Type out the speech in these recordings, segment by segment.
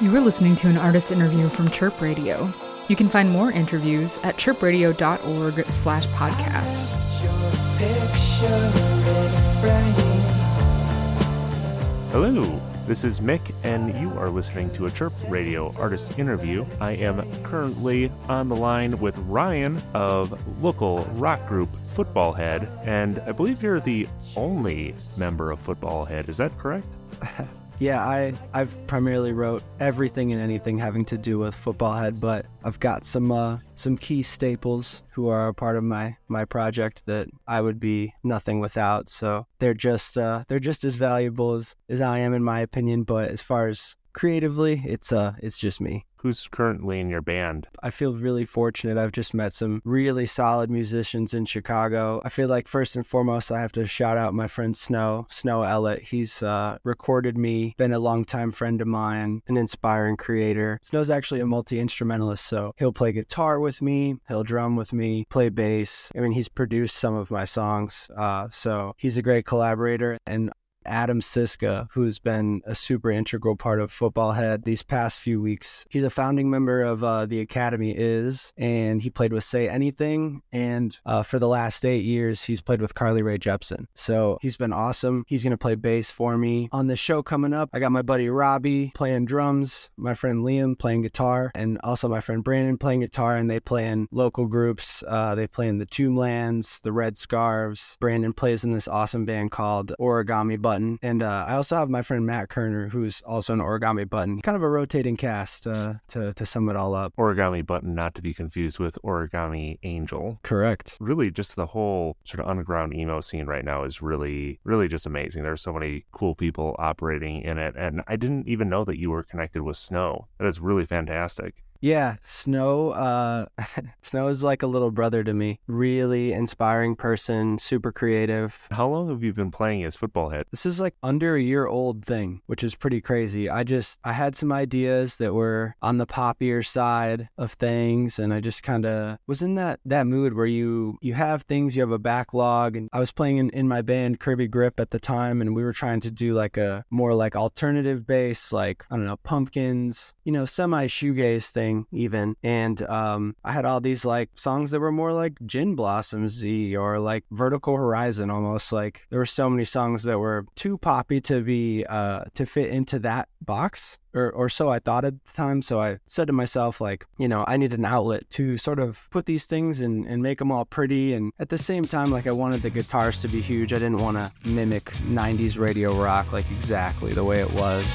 You were listening to an artist interview from Chirp Radio. You can find more interviews at chirpradio.org slash podcasts. Hello, this is Mick, and you are listening to a Chirp Radio artist interview. I am currently on the line with Ryan of local rock group Football Head, and I believe you're the only member of Football Head. Is that correct? Yeah, I I've primarily wrote everything and anything having to do with football head, but I've got some uh, some key staples who are a part of my my project that I would be nothing without. So they're just uh, they're just as valuable as, as I am in my opinion. But as far as creatively, it's uh it's just me. Who's currently in your band? I feel really fortunate. I've just met some really solid musicians in Chicago. I feel like first and foremost, I have to shout out my friend Snow, Snow Ellett. He's uh, recorded me, been a longtime friend of mine, an inspiring creator. Snow's actually a multi instrumentalist, so he'll play guitar with me, he'll drum with me, play bass. I mean, he's produced some of my songs, uh, so he's a great collaborator. And Adam Siska, who's been a super integral part of Football Head these past few weeks. He's a founding member of uh, the Academy Is, and he played with Say Anything. And uh, for the last eight years, he's played with Carly Rae Jepsen. So he's been awesome. He's going to play bass for me. On the show coming up, I got my buddy Robbie playing drums, my friend Liam playing guitar, and also my friend Brandon playing guitar. And they play in local groups. Uh, they play in the Tomblands, the Red Scarves. Brandon plays in this awesome band called Origami Button. And uh, I also have my friend Matt Kerner, who's also an Origami Button. Kind of a rotating cast uh, to, to sum it all up. Origami Button, not to be confused with Origami Angel. Correct. Really, just the whole sort of underground emo scene right now is really, really just amazing. There's so many cool people operating in it. And I didn't even know that you were connected with Snow. That is really fantastic. Yeah, Snow. Uh, Snow is like a little brother to me. Really inspiring person, super creative. How long have you been playing as Football Head? This is like under a year old thing, which is pretty crazy. I just I had some ideas that were on the poppier side of things, and I just kind of was in that that mood where you you have things, you have a backlog, and I was playing in, in my band Kirby Grip at the time, and we were trying to do like a more like alternative bass, like I don't know, pumpkins, you know, semi shoegaze thing even and um, i had all these like songs that were more like Gin Blossoms or like vertical horizon almost like there were so many songs that were too poppy to be uh, to fit into that box or, or so I thought at the time. So I said to myself, like, you know, I need an outlet to sort of put these things and, and make them all pretty. And at the same time, like, I wanted the guitars to be huge. I didn't want to mimic 90s radio rock, like, exactly the way it was.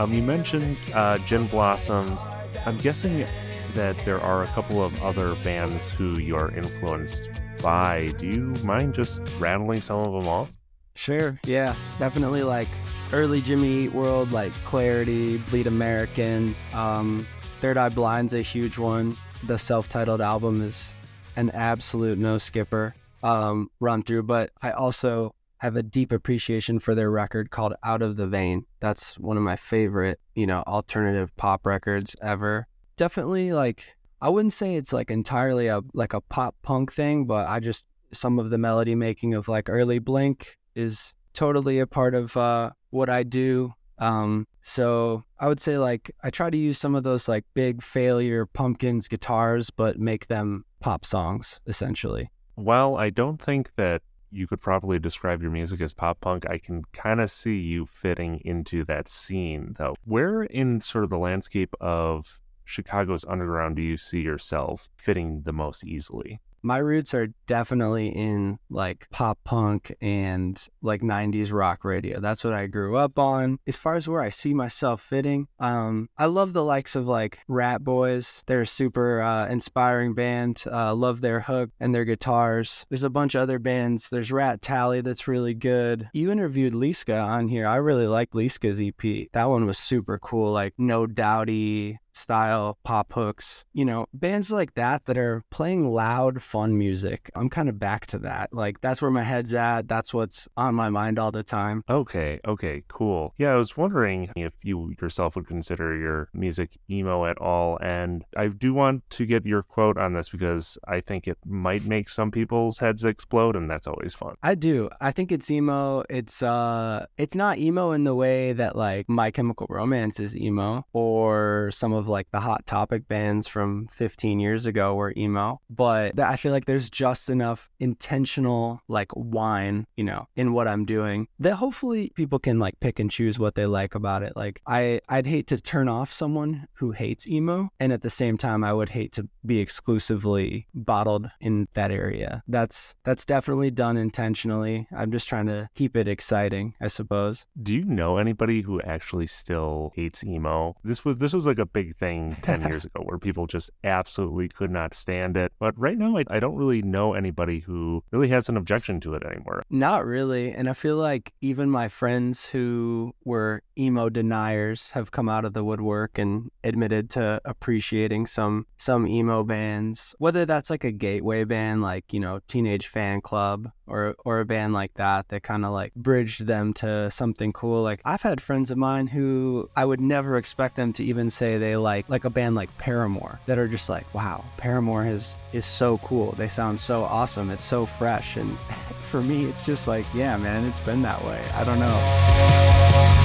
Um, you mentioned uh, Gin Blossoms. I'm guessing that there are a couple of other bands who you're influenced by. Do you mind just rattling some of them off? Sure, yeah, definitely like early Jimmy Eat World, like Clarity, Bleed American, um, Third Eye Blind's a huge one. The self-titled album is an absolute no skipper um, run through, but I also have a deep appreciation for their record called Out of the Vein. That's one of my favorite, you know, alternative pop records ever. Definitely like I wouldn't say it's like entirely a like a pop punk thing, but I just some of the melody making of like early Blink is totally a part of uh, what I do. Um, so I would say like I try to use some of those like big failure pumpkins guitars, but make them pop songs essentially. Well, I don't think that you could probably describe your music as pop punk, I can kind of see you fitting into that scene, though. Where in sort of the landscape of Chicago's underground do you see yourself fitting the most easily? My roots are definitely in like pop punk and like 90s rock radio. That's what I grew up on. As far as where I see myself fitting, um, I love the likes of like Ratboys. They're a super uh, inspiring band. Uh, love their hook and their guitars. There's a bunch of other bands. There's Rat Tally that's really good. You interviewed Liska on here. I really like Liska's EP. That one was super cool. Like No Doubty, style pop hooks, you know, bands like that that are playing loud, fun music. I'm kind of back to that. Like that's where my head's at. That's what's on my mind all the time. Okay, okay, cool. Yeah, I was wondering if you yourself would consider your music emo at all. And I do want to get your quote on this because I think it might make some people's heads explode, and that's always fun. I do. I think it's emo. It's uh it's not emo in the way that like My Chemical Romance is emo or some of like the hot topic bands from 15 years ago were emo, but I feel like there's just enough intentional like whine, you know, in what I'm doing that hopefully people can like pick and choose what they like about it. Like I I'd hate to turn off someone who hates emo and at the same time I would hate to be exclusively bottled in that area. That's that's definitely done intentionally. I'm just trying to keep it exciting, I suppose. Do you know anybody who actually still hates emo? This was this was like a big thing 10 years ago where people just absolutely could not stand it. But right now I, I don't really know anybody who really has an objection to it anymore. Not really. And I feel like even my friends who were emo deniers have come out of the woodwork and admitted to appreciating some some emo bands. Whether that's like a gateway band like, you know, Teenage Fanclub or or a band like that that kind of like bridged them to something cool. Like I've had friends of mine who I would never expect them to even say they like like a band like Paramore that are just like, wow, Paramore is is so cool. They sound so awesome. It's so fresh and for me it's just like, yeah, man, it's been that way. I don't know.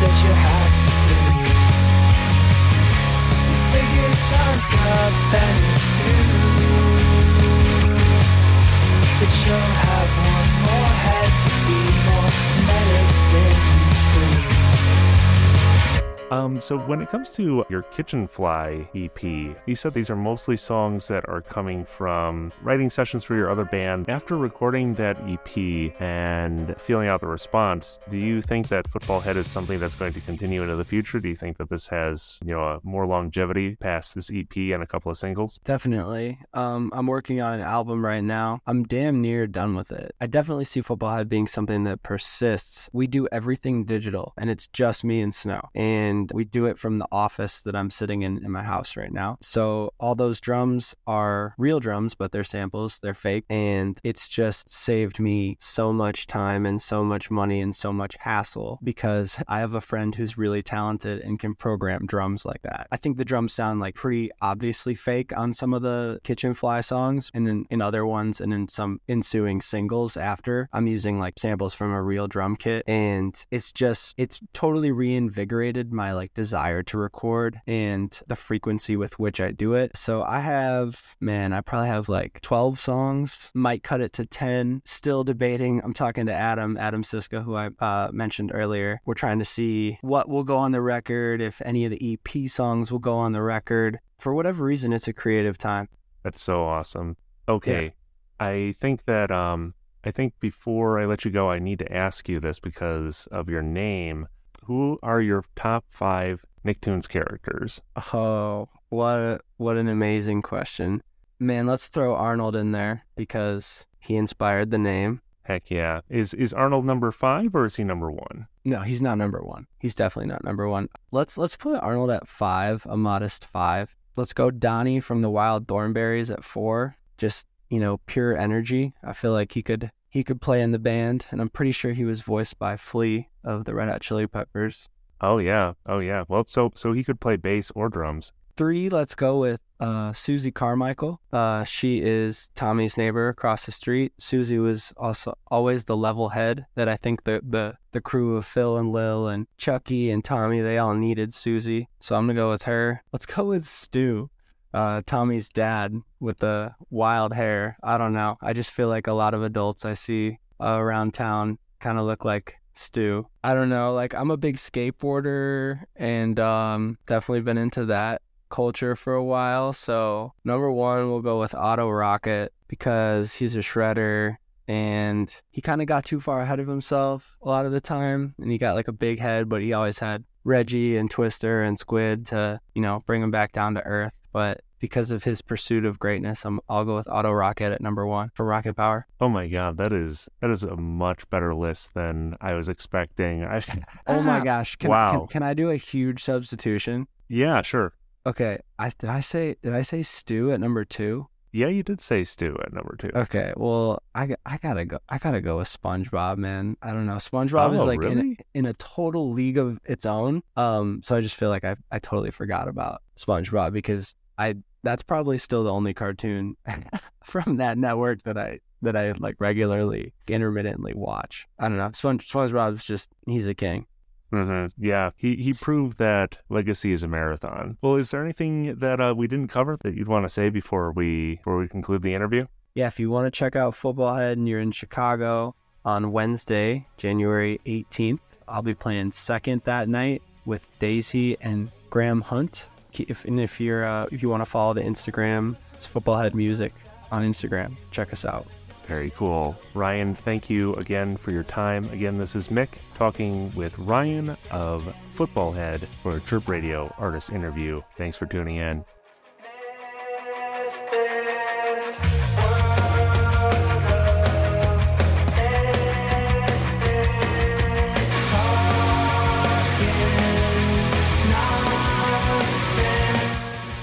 That you have to do. You figure time's up and it's soon. But you'll have one Um, so when it comes to your Kitchen Fly EP, you said these are mostly songs that are coming from writing sessions for your other band. After recording that EP and feeling out the response, do you think that Football Head is something that's going to continue into the future? Do you think that this has, you know, more longevity past this EP and a couple of singles? Definitely. Um, I'm working on an album right now. I'm damn near done with it. I definitely see Football Head being something that persists. We do everything digital, and it's just me and Snow. And we do it from the office that I'm sitting in in my house right now. So all those drums are real drums, but they're samples, they're fake. And it's just saved me so much time and so much money and so much hassle because I have a friend who's really talented and can program drums like that. I think the drums sound like pretty obviously fake on some of the Kitchen Fly songs, and then in other ones, and in some ensuing singles after, I'm using like samples from a real drum kit. And it's just, it's totally reinvigorated my like desire to record and the frequency with which I do it. So I have, man, I probably have like 12 songs, might cut it to 10, still debating. I'm talking to Adam, Adam Siska, who I uh, mentioned earlier. We're trying to see what will go on the record, if any of the EP songs will go on the record. For whatever reason, it's a creative time. That's so awesome. Okay. I think that um I think before I let you go I need to ask you this because of your name. Who are your top 5 Nicktoons characters? Oh, what a, what an amazing question. Man, let's throw Arnold in there because he inspired the name. Heck yeah. Is is Arnold number 5 or is he number 1? No, he's not number 1. He's definitely not number 1. Let's let's put Arnold at 5, a modest 5. Let's go Donnie from the Wild Thornberries at 4. Just, you know, pure energy. I feel like he could he could play in the band and I'm pretty sure he was voiced by Flea of the Red Hot Chili Peppers. Oh yeah. Oh yeah. Well, so so he could play bass or drums. three, let's go with uh, Susie Carmichael. Uh, she is Tommy's neighbor across the street. Susie was also always the level head that I think the, the, the crew of Phil and Lil and Chucky and Tommy, they all needed Susie. So I'm going to go with her. Let's go with Stu. Uh, Tommy's dad with the wild hair. I don't know. I just feel like a lot of adults I see uh, around town kind of look like Stu. I don't know. Like I'm a big skateboarder and um, definitely been into that culture for a while. So number one, we'll go with Otto Rocket because he's a shredder and he kind of got too far ahead of himself a lot of the time, and he got like a big head, but he always had Reggie and Twister and Squid to you know bring him back down to earth. But because of his pursuit of greatness, I'm, I'll go with Otto Rocket at number one for Rocket Power. Oh my god, that is that is a much better list than I was expecting. I, Oh my gosh! Can, Wow. can, can I do a huge substitution? yeah, sure. Okay, I did I say did I say Stu at number two? Yeah, you did say Stu at number two. Okay, well I, I gotta go I gotta go with SpongeBob, man. I don't know. SpongeBob is Oh, like in, really? a, in a total league of its own. Um, so I just feel like I I totally forgot about SpongeBob because I that's probably still the only cartoon from that network that I that I like regularly intermittently watch. I don't know. Sponge SpongeBob's just he's a king. hmm Yeah, he he proved that legacy is a marathon. Well, is there anything that uh, we didn't cover that you'd want to say before we before we conclude the interview? Yeah, if you want to check out Football Head and you're in Chicago on Wednesday, January 18th, I'll be playing second that night with Daisy and Graham Hunt. If, and if you're uh, if you want to follow the Instagram, it's Football Head Music on Instagram. Check us out. Very cool. Ryan, thank you again for your time. Again, this is Mick talking with Ryan of Football Head for a Chirp Radio artist interview. Thanks for tuning in.